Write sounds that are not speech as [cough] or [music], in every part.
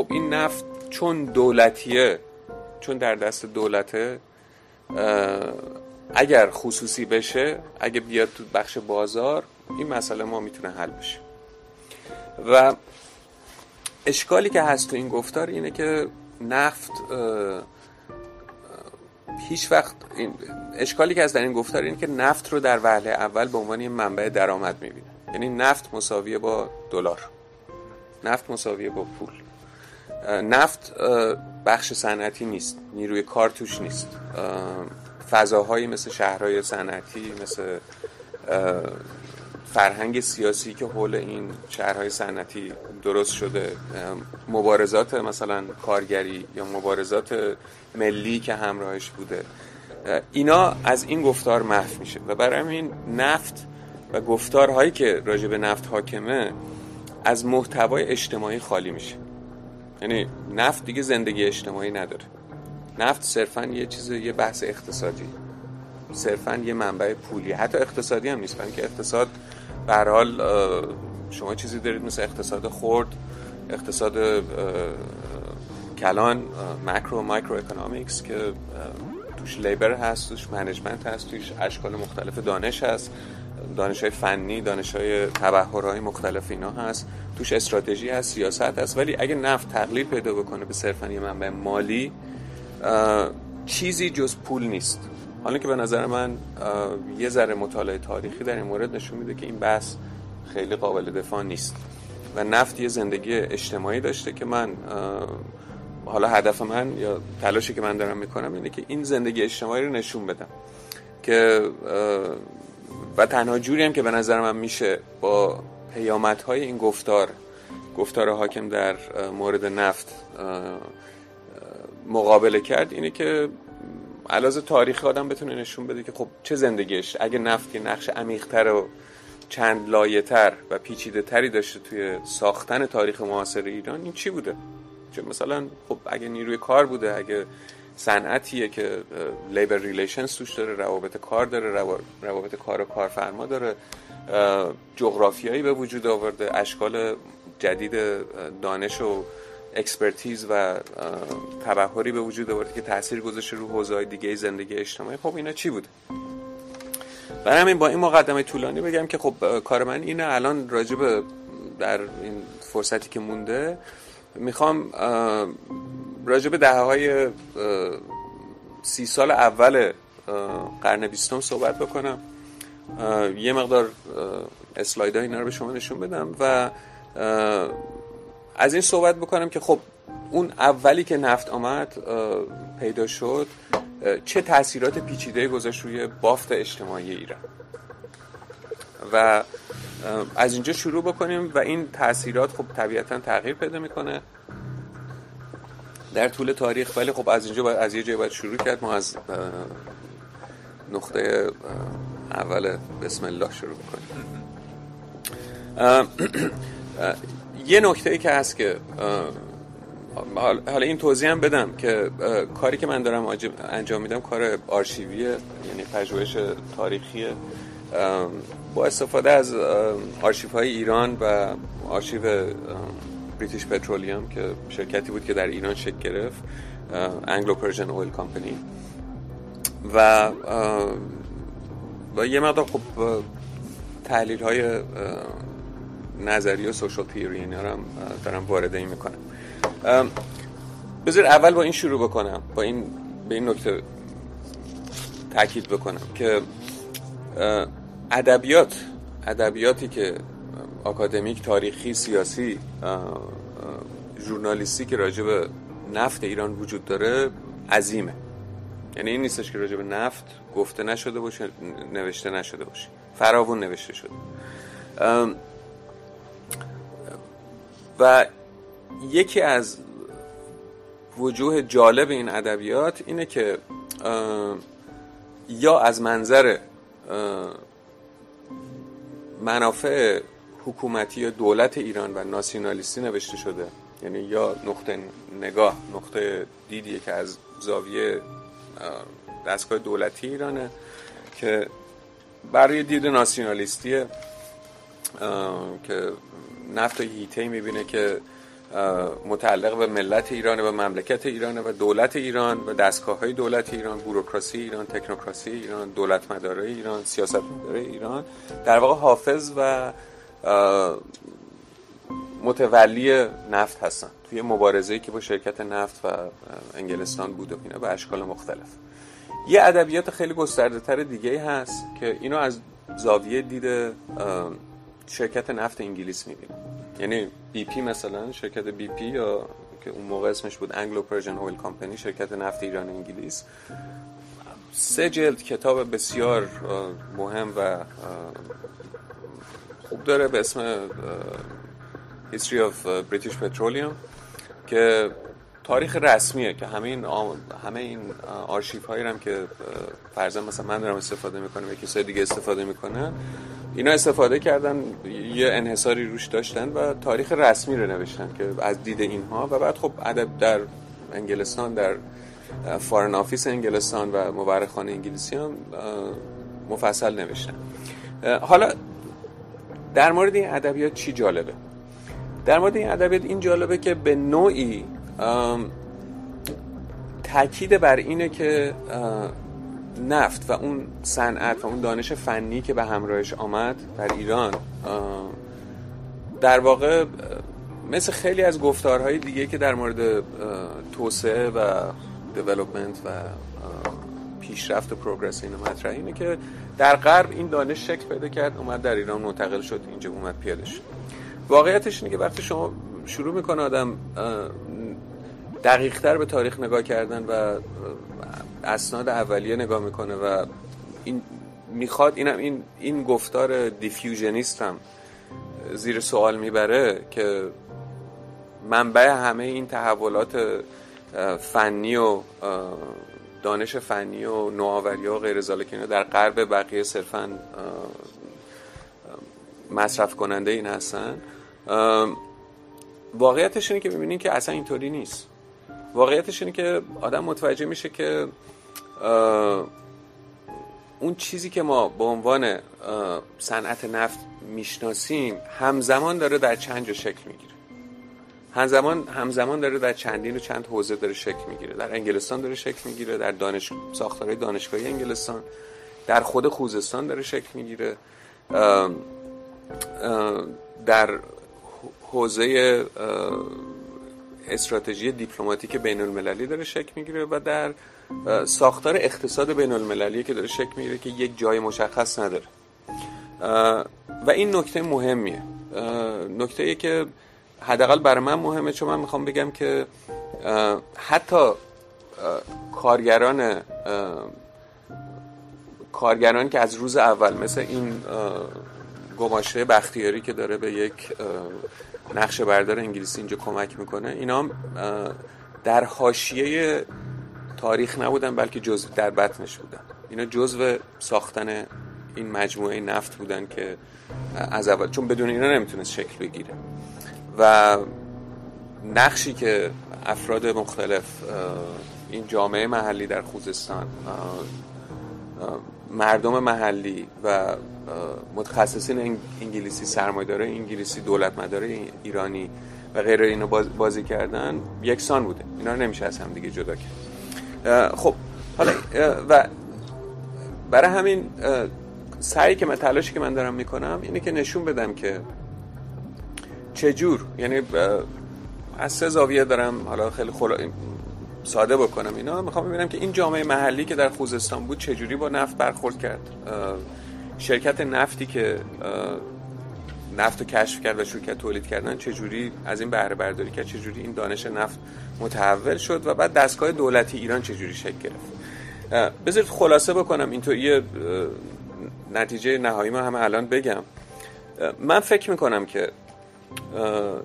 خب این نفت چون دولتیه چون در دست دولته اگر خصوصی بشه اگه بیاد تو بخش بازار این مسئله ما می‌تونه حل بشه. و اشکالی که هست تو این گفتار اینه که نفت هیچ وقت این اشکالی که هست در این گفتار اینه که نفت رو در وهله اول به عنوان منبع درآمد می‌بینه. یعنی نفت مساویه با دلار. نفت مساویه با پول. نفت بخش صنعتی نیست نیروی کار توش نیست. فضاهایی مثل شهرهای صنعتی مثل فرهنگ سیاسی که حول این شهرهای صنعتی درست شده. مبارزات مثلا کارگری یا مبارزات ملی که همراهش بوده. اینا از این گفتار محو میشه. و برای این نفت و گفتارهایی که راجع به نفت حاکمه از محتوای اجتماعی خالی میشه. یعنی نفت دیگه زندگی اجتماعی نداره. نفت صرفا یه چیز یه بحث اقتصادی. صرفا یه منبع پولی. حتی اقتصادی هم نیست. که اقتصاد به حال شما چیزی دارید مثل اقتصاد خرد اقتصاد کلان macro micro economics که توش لیبر هست توش منیجمنت هست توش اشکال مختلف دانش هست. دانش های فنی دانش های تبهرهای مختلف اینا هست. توش استراتژی هست سیاست هست. ولی اگه نفت تقلیل پیدا بکنه به صرفا یه منبع مالی چیزی جز پول نیست. حالا که به نظر من یه ذره مطالعه تاریخی در این مورد نشون میده که این بحث خیلی قابل دفاع نیست. و نفت یه زندگی اجتماعی داشته که من حالا هدف من یا تلاشی که من دارم می‌کنم اینه که این زندگی اجتماعی رو نشون بدم. که و تنها جوری هم که به نظر من میشه با پیامدهای این گفتار گفتار حاکم در مورد نفت مقابله کرد اینه که علاوه تاریخی آدم بتونه نشون بده که خب چه زندگیش. اگه نفت یه نقش عمیق‌تر و چند لایه‌تر و پیچیده تری داشته توی ساختن تاریخ معاصر ایران این چی بوده؟ چه مثلا خب اگه نیروی کار بوده اگه صنعتیه که labor relations توش داره روابط کار داره روابط کار و کارفرما داره. جغرافیایی به وجود آورده اشکال جدید دانش و expertise و تبهری به وجود آورده که تاثیر گذاشته رو حوزه‌های دیگه زندگی اجتماعی. خب اینا چی بود؟ برای همین با این مقدمه طولانی بگم که خب کار من اینه. الان راجب در این فرصتی که مونده می‌خوام راجب دهه های سی سال اول قرن بیستم صحبت بکنم. یه مقدار اسلاید اینا رو به شما نشون بدم و از این صحبت بکنم که خب اون اولی که نفت آمد پیدا شد چه تاثیرات پیچیده گذاشت روی بافت اجتماعی ایران. و از اینجا شروع بکنیم و این تاثیرات خب طبیعتا تغییر پیدا می‌کنه. در طول تاریخ ولی خب از اینجا باید از یه جای باید شروع کرد. ما از نقطه اول بسم الله شروع بکنیم [clears throat] یه نکته ای که هست که حالا این توضیح هم بدم که کاری که من دارم انجام میدم کار آرشیویه یعنی پژوهش تاریخیه با استفاده از آرشیف های ایران و آرشیو British Petroleum که شرکتی بود که در ایران شکل گرفت Anglo-Persian Oil Company و و یه مقدار خب تحلیل های نظری و social theory اینا هم دارم وارد این می‌کنم بذار اول با این شروع بکنم با این به این نکته تاکید بکنم که ادبیات ادبیاتی که آکادمیک تاریخی سیاسی ژورنالیستی که راجع به نفت ایران وجود داره عظیمه. یعنی این نیستش که راجع به نفت گفته نشده باشه نوشته نشده باشه. فراوون نوشته شده. و یکی از وجوه جالب این ادبیات اینه که یا از منظر منافع حکومتی یا دولت ایران و ناسیونالیستی نوشته شده. یعنی یا نقطه نگاه نقطه دیدیه که از زاویه دستگاه دولتی ایرانه که برای دید ناسیونالیستیه که نفت و هیته می‌بینه که متعلق به ملت ایران و مملکت ایران و دولت ایران و دستگاه های دولت ایران بوروکراسی ایران تکنوکراسی ایران دولت مداره ایران سیاست مداره ایران. در واقع حافظ و متولی نفت هستن. توی مبارزه‌ای که با شرکت نفت و انگلستان بود و اینا به اشکال مختلف. یه ادبیات خیلی گسترده تر دیگه هست که اینو از زاویه دید شرکت نفت انگلیس می‌بینه یعنی BP مثلا شرکت BP یا که اون موقع اسمش بود Anglo-Persian Oil Company شرکت نفت ایران انگلیس. سه جلد کتاب بسیار مهم و خوب داره به اسم History of British Petroleum که تاریخ رسمیه که همه این همه این آرشیف هایی هم که فرضاً مثلا من دارم استفاده می‌کنم یا کسای دیگه استفاده می‌کنن اینا استفاده کردن یه انحصاری روش داشتن و تاریخ رسمی رو نوشتن که از دید اینها و بعد خب ادب در انگلستان در Foreign Office انگلستان و مورخان انگلیسی هم مفصل نوشتن. حالا در مورد این ادبیات چی جالبه؟ در مورد این ادبیات این جالبه که به نوعی تاکید بر اینه که نفت و اون صنعت و اون دانش فنی که به همراهش آمد در ایران در واقع مثل خیلی از گفتارهای دیگه که در مورد توسعه و دیولوپمنت و پیشرفت پروگرس اینو مطرح. اینه که در غرب این دانش شکل پیدا کرد اومد در ایران منتقل شد اینجا اومد پیاده شد واقعیتش اینه که وقتی شما شروع می‌کنه آدم دقیقتر به تاریخ نگاه کردن و اسناد اولیه نگاه می‌کنه و این می‌خواد اینم این این گفتار دیفیوژنیست هم زیر سوال می‌بره که منبع همه این تحولات فنی و دانش فنی و نوآوری و غیر ذالک در غرب بقیه صرفا مصرف کننده این هستن. واقعیتش اینه که می‌بینین که اصلا اینطوری نیست. واقعیتش اینه که آدم متوجه میشه که اون چیزی که ما به عنوان صنعت نفت می‌شناسیم همزمان داره در چند جا شکل می‌گیره. همزمان همزمان داره در چندین و چند حوزه داره شکل می‌گیره. در انگلستان داره شکل می‌گیره در دانش ساختارهای دانشگاهی انگلستان در خود خوزستان داره شکل می‌گیره. در حوزه استراتژی دیپلماتیک بین المللی داره شکل می‌گیره و در ساختار اقتصاد بین المللی که داره شکل می‌گیره که یک جای مشخص نداره. و این نکته مهمیه. نکته که حداقل برای من مهمه چون من می‌خوام بگم که حتی کارگران کارگران که از روز اول مثل این گماشه بختیاری که داره به یک نقشه بردار انگلیسی اینجا کمک می‌کنه اینا در حاشیه تاریخ نبودن بلکه جزء در بطنش بودن. اینا جزء ساختن این مجموعه نفت بودن که از اول. چون بدون اینا نمی‌تونست شکل بگیره. و نقشی که افراد مختلف این جامعه محلی در خوزستان مردم محلی و متخصصین انگلیسی سرمایداره انگلیسی دولت مداره ایرانی و غیره اینو بازی کردن یکسان بوده. اینا رو نمیشه از هم دیگه جدا کرد. خب حالا و برای همین سعی که من تلاشی که من دارم می‌کنم اینه که نشون بدم که چجور؟ یعنی از سه زاویه دارم حالا خیلی خلا... ساده بکنم اینا. می‌خوام ببینم که این جامعه محلی که در خوزستان بود چجوری با نفت برخورد کرد. شرکت نفتی که نفت رو کشف کرد و شروع کرد تولید کردن چجوری از این بهره برداری کرد؟ چجوری این دانش نفت متحول شد و بعد دستگاه دولتی ایران چجوری شکل گرفت؟ بذارید خلاصه بکنم. اینطور یه نتیجه نهایی ما همه الان بگم. من فکر می‌کنم که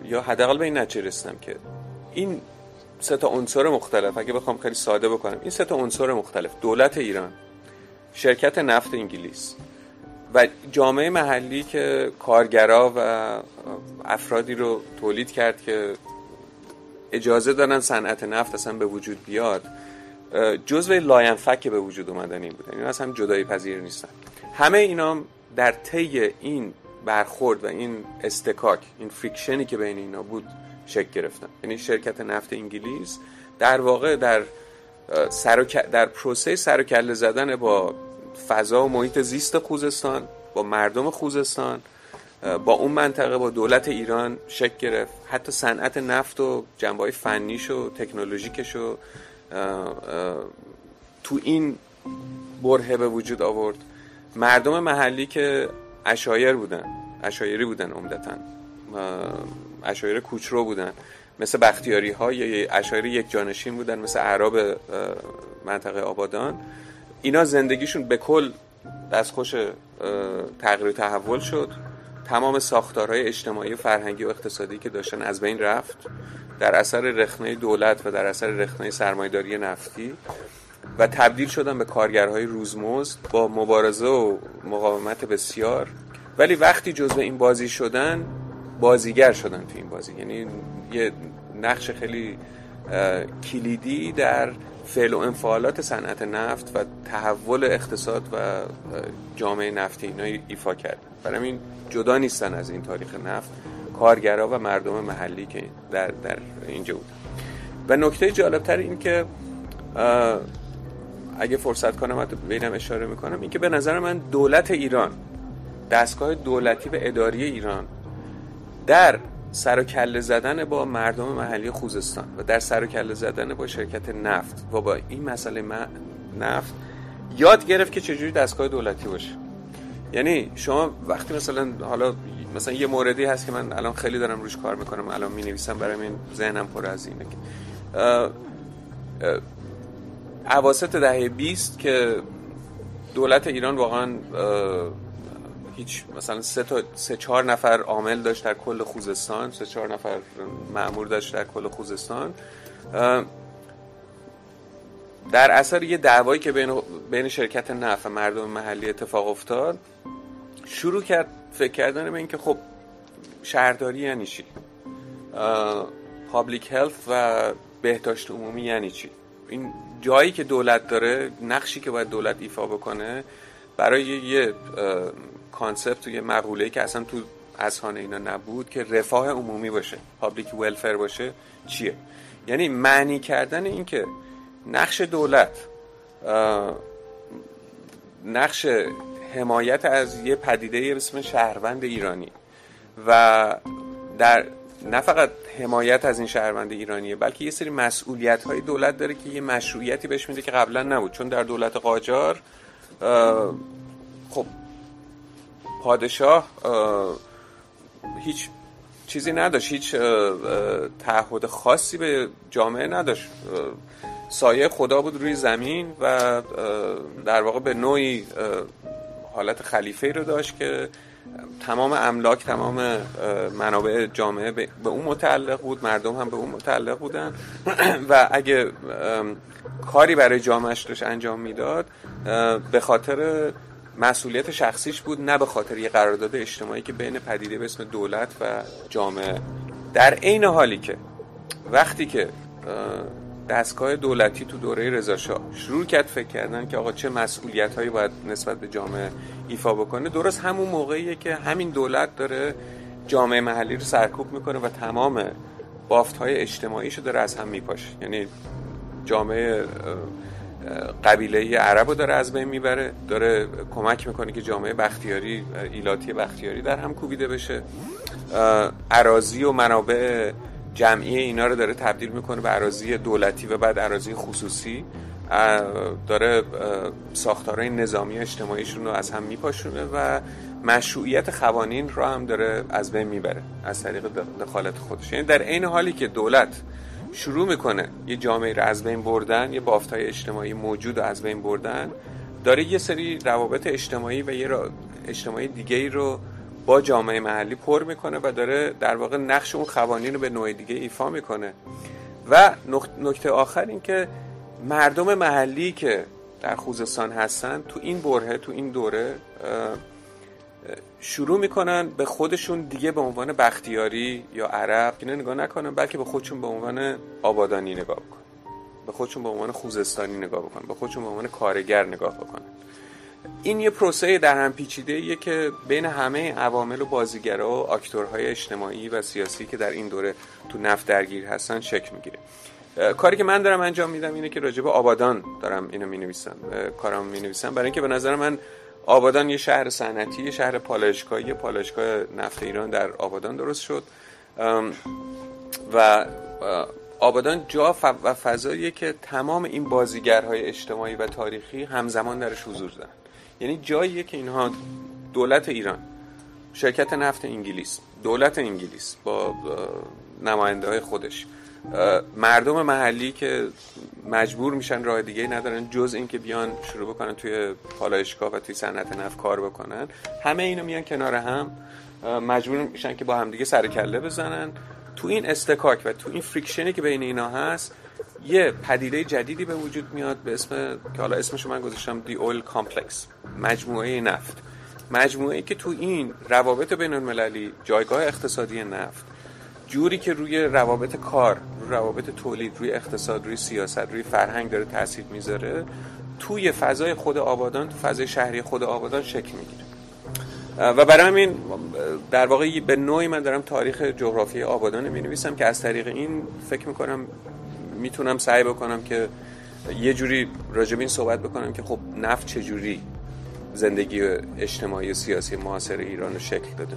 یا حداقل به این نتیجه رسیدم که این سه تا عنصر مختلف اگه بخوام خیلی ساده بکنم این سه تا عنصر مختلف دولت ایران شرکت نفت انگلیس و جامعه محلی که کارگرا و افرادی رو تولید کرد که اجازه دادن صنعت نفت اصلا به وجود بیاد جزو لاینفک که به وجود اومدن این بودن. این اصلا جدایی پذیر نیستن. همه اینا در طی این برخورد و این اصطکاک این friction ی که بین اینا بود شکل گرفتن. یعنی شرکت نفت انگلیس در واقع در سر در پروسه سر و کله زدن با فضا و محیط زیست خوزستان با مردم خوزستان با اون منطقه با دولت ایران شکل گرفت. حتی صنعت نفت و جنبه های فنیش و تکنولوژیکش و تو این بره به وجود آورد. مردم محلی که اشایر بودن. اشایری بودن عمدتا. اشایر کوچرو بودن. مثل بختیاری های اشایر یک جانشین بودن مثل اعراب منطقه آبادان. اینا زندگیشون به کل دستخوش تغییر تحول شد. تمام ساختارهای اجتماعی و فرهنگی و اقتصادی که داشتن از بین رفت در اثر رخنه دولت و در اثر رخنه سرمایداری نفتی. و تبدیل شدن به کارگرهای روزمزد با مبارزه و مقاومت بسیار. ولی وقتی جزو این بازی شدن بازیگر شدن تو این بازی. یعنی یه نقش خیلی کلیدی در فعل و انفعالات صنعت نفت و تحول اقتصاد و جامعه نفتی اینا ایفا کرد. برای این جدا نیستن از این تاریخ نفت کارگرا و مردم محلی که در, در اینجا بود و نکته جالبتر این که اگه فرصت کنم حتی بینم اشاره می‌کنم این که به نظر من دولت ایران دستگاه دولتی و اداری ایران در سر و کله زدن با مردم محلی خوزستان و در سر و کله زدن با شرکت نفت و با این مسئله نفت یاد گرفت که چجوری دستگاه دولتی باشه. یعنی شما وقتی مثلا حالا مثلا یه موردی هست که من الان خیلی دارم روش کار می‌کنم الان می نویسم برای این ذهنم پر از اینه که عواسط دهه 20 که دولت ایران واقعا هیچ مثلا سه تا سه چهار نفر عامل داشت در کل خوزستان سه چهار نفر مأمور داشت در کل خوزستان. در اثر یه دعوایی که بین, بین شرکت نفت مردم محلی اتفاق افتاد شروع کرد فکر کردن به اینکه خب شهرداری یعنی چی؟ public health و بهداشت عمومی یعنی چی؟ این جایی که دولت داره نقشی که باید دولت ایفا بکنه برای یه concept تو یه مقوله که اصلا تو اذهان اینا نبود که رفاه عمومی باشه public welfare باشه چیه؟ یعنی معنی کردن این که نقش دولت نقش حمایت از یه پدیده به اسم شهروند ایرانی و در نه فقط حمایت از این شهروند ایرانیه بلکه یه سری مسئولیت های دولت داره که یه مشروعیتی بهش میده که قبلا نبود. چون در دولت قاجار خب پادشاه هیچ چیزی نداشت هیچ تعهد خاصی به جامعه نداشت. سایه خدا بود روی زمین و در واقع به نوعی حالت خلیفه رو داشت که تمام املاک تمام منابع جامعه به اون متعلق بود مردم هم به اون متعلق بودن. [clears throat] و اگه کاری برای جامعهش داشت انجام می‌داد به خاطر مسئولیت شخصیش بود نه به خاطر یه قرارداد اجتماعی که بین پدیده به اسم دولت و جامعه. در عین حالی که وقتی که دستگاه دولتی تو دوره رضاشاه شروع کرد فکر کردن که آقا چه مسئولیت هایی باید نسبت به جامعه ایفا بکنه. درست همون موقعیه که همین دولت داره جامعه محلی رو سرکوب می‌کنه و تمام بافت های اجتماعیشو داره از هم میپاشه. یعنی جامعه قبیله عرب رو داره از بین می‌بره داره کمک می‌کنه که جامعه بختیاری ایلاتی بختیاری در هم کوبیده بشه. عراضی و منابع جمعی اینا رو داره تبدیل می‌کنه به عراضی دولتی و بعد عراضی خصوصی داره ساختارهای نظامی اجتماعیشون رو از هم میپاشونه و مشروعیت قوانین رو هم داره از بین می‌بره از طریق دخالت خودش. یعنی در عین حالی که دولت شروع می‌کنه یه جامعه رو از بین بردن یه بافتای اجتماعی موجود رو از بین بردن داره یه سری روابط اجتماعی و یه اجتماعی دیگه رو با جامعه محلی پر می‌کنه و داره در واقع نقش اون قوانین رو به نوع دیگه ایفا می‌کنه. و نکته آخر این که مردم محلی که در خوزستان هستن تو این بره تو این دوره شروع می‌کنن به خودشون دیگه به عنوان بختیاری یا عرب اینو نگاه نکنن بلکه به خودشون به عنوان آبادانی نگاه بکنن. به خودشون به عنوان خوزستانی نگاه بکنن. به خودشون به عنوان کارگر نگاه بکنن. این یه پروسه در هم پیچیده ایه که بین همه عوامل و بازیگرا و اکتورهای اجتماعی و سیاسی که در این دوره تو نفت درگیر هستن شکل می‌گیره. کاری که من دارم انجام میدم اینه که راجب آبادان دارم اینو می نویسم کارم می نویسم برای اینکه به نظر من آبادان یه شهر صنعتی یه شهر پالایشگاهی پالایشگاه نفت ایران در آبادان درست شد. و آبادان جا و فضاییه که تمام این بازیگرهای اجتماعی و تاریخی همزمان درش حضور دارن. یعنی جاییه که اینها دولت ایران شرکت نفت انگلیس دولت انگلیس با نماینده های خودش. مردم محلی که مجبور میشن راه دیگه ندارن جز اینکه بیان شروع بکنن توی پالایشگاه و توی صنعت نفت کار بکنن. همه اینو میان کنار هم مجبور میشن که با همدیگه سر کله بزنن. تو این اصطکاک و تو این friction ی که بین اینا هست یه پدیده جدیدی به وجود میاد به اسم که حالا اسمشو من گذاشتم the oil complex مجموعه نفت. مجموعه که تو این روابط بین المللی جایگاه اقتصادی نفت جوری که روی روابط کار روی روابط تولید روی اقتصاد روی سیاست روی فرهنگ داره تاثیر می‌ذاره توی فضای خود آبادان تو فضای شهری خود آبادان شکل می‌گیره. و برای همین در واقع به نوعی من دارم تاریخ جغرافی آبادان می نویسم که از طریق این فکر می‌کنم می‌تونم سعی بکنم که یه جوری راجب این صحبت بکنم که خب نفت چجوری زندگی اجتماعی و سیاسی معاصر ایران رو شکل داده.